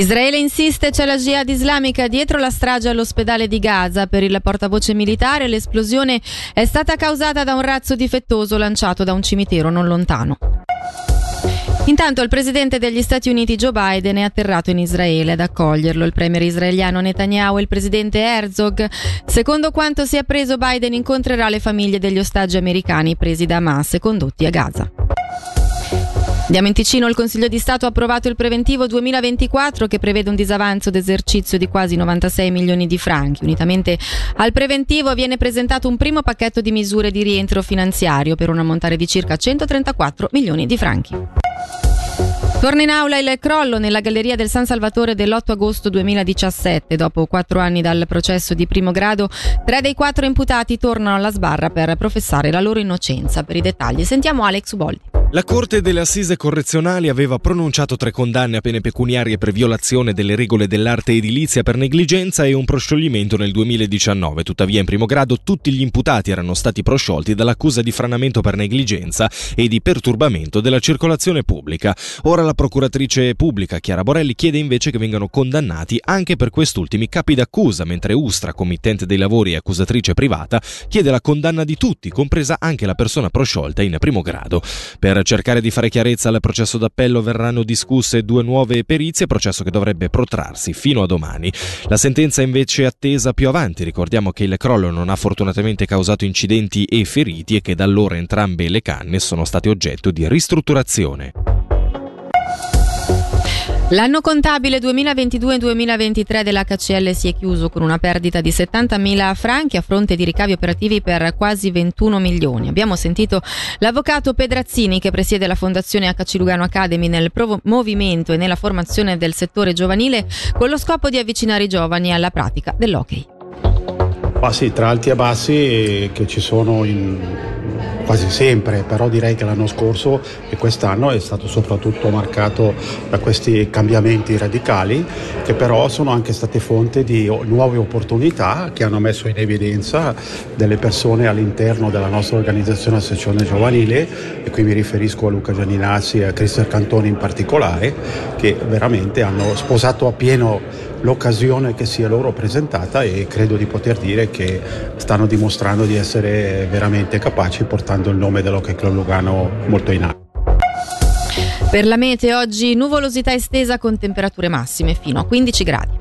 Israele insiste, c'è la jihad islamica dietro la strage all'ospedale di Gaza. Per il portavoce militare l'esplosione è stata causata da un razzo difettoso lanciato da un cimitero non lontano. Intanto il presidente degli Stati Uniti Joe Biden è atterrato in Israele ad accoglierlo. Il premier israeliano Netanyahu e il presidente Herzog. Secondo quanto si è appreso, Biden incontrerà le famiglie degli ostaggi americani presi da Hamas e condotti a Gaza. Andiamo in Ticino, il Consiglio di Stato ha approvato il preventivo 2024 che prevede un disavanzo d'esercizio di quasi 96 milioni di franchi. Unitamente al preventivo viene presentato un primo pacchetto di misure di rientro finanziario per un ammontare di circa 134 milioni di franchi. Torna in aula il crollo nella galleria del San Salvatore dell'8 agosto 2017. Dopo quattro anni dal processo di primo grado, tre dei quattro imputati tornano alla sbarra per professare la loro innocenza. Per i dettagli sentiamo Alex Uboldi. La Corte delle Assise Correzionali aveva pronunciato tre condanne a pene pecuniarie per violazione delle regole dell'arte edilizia per negligenza e un proscioglimento nel 2019. Tuttavia, in primo grado, tutti gli imputati erano stati prosciolti dall'accusa di franamento per negligenza e di perturbamento della circolazione pubblica. Ora la procuratrice pubblica Chiara Borelli chiede invece che vengano condannati anche per quest'ultimi capi d'accusa, mentre Ustra, committente dei lavori e accusatrice privata, chiede la condanna di tutti, compresa anche la persona prosciolta in primo grado. Per cercare di fare chiarezza al processo d'appello verranno discusse due nuove perizie, processo che dovrebbe protrarsi fino a domani. La sentenza invece è attesa più avanti. Ricordiamo che il crollo non ha fortunatamente causato incidenti e feriti e che da allora entrambe le canne sono state oggetto di ristrutturazione. L'anno contabile 2022-2023 dell'HCL si è chiuso con una perdita di 70.000 franchi a fronte di ricavi operativi per quasi 21 milioni. Abbiamo sentito l'avvocato Pedrazzini che presiede la Fondazione HC Lugano Academy nel movimento e nella formazione del settore giovanile con lo scopo di avvicinare i giovani alla pratica dell'hockey. Ah tra alti e bassi che ci sono in quasi sempre, però direi che l'anno scorso e quest'anno è stato soprattutto marcato da questi cambiamenti radicali che però sono anche state fonte di nuove opportunità che hanno messo in evidenza delle persone all'interno della nostra organizzazione Associazione Giovanile e qui mi riferisco a Luca Gianinassi e a Cristian Cantoni in particolare che veramente hanno sposato appieno l'occasione che si è loro presentata e credo di poter dire che stanno dimostrando di essere veramente capaci portando il nome dell'Hockey Club Lugano molto in alto. Per la mete oggi nuvolosità estesa con temperature massime fino a 15 gradi.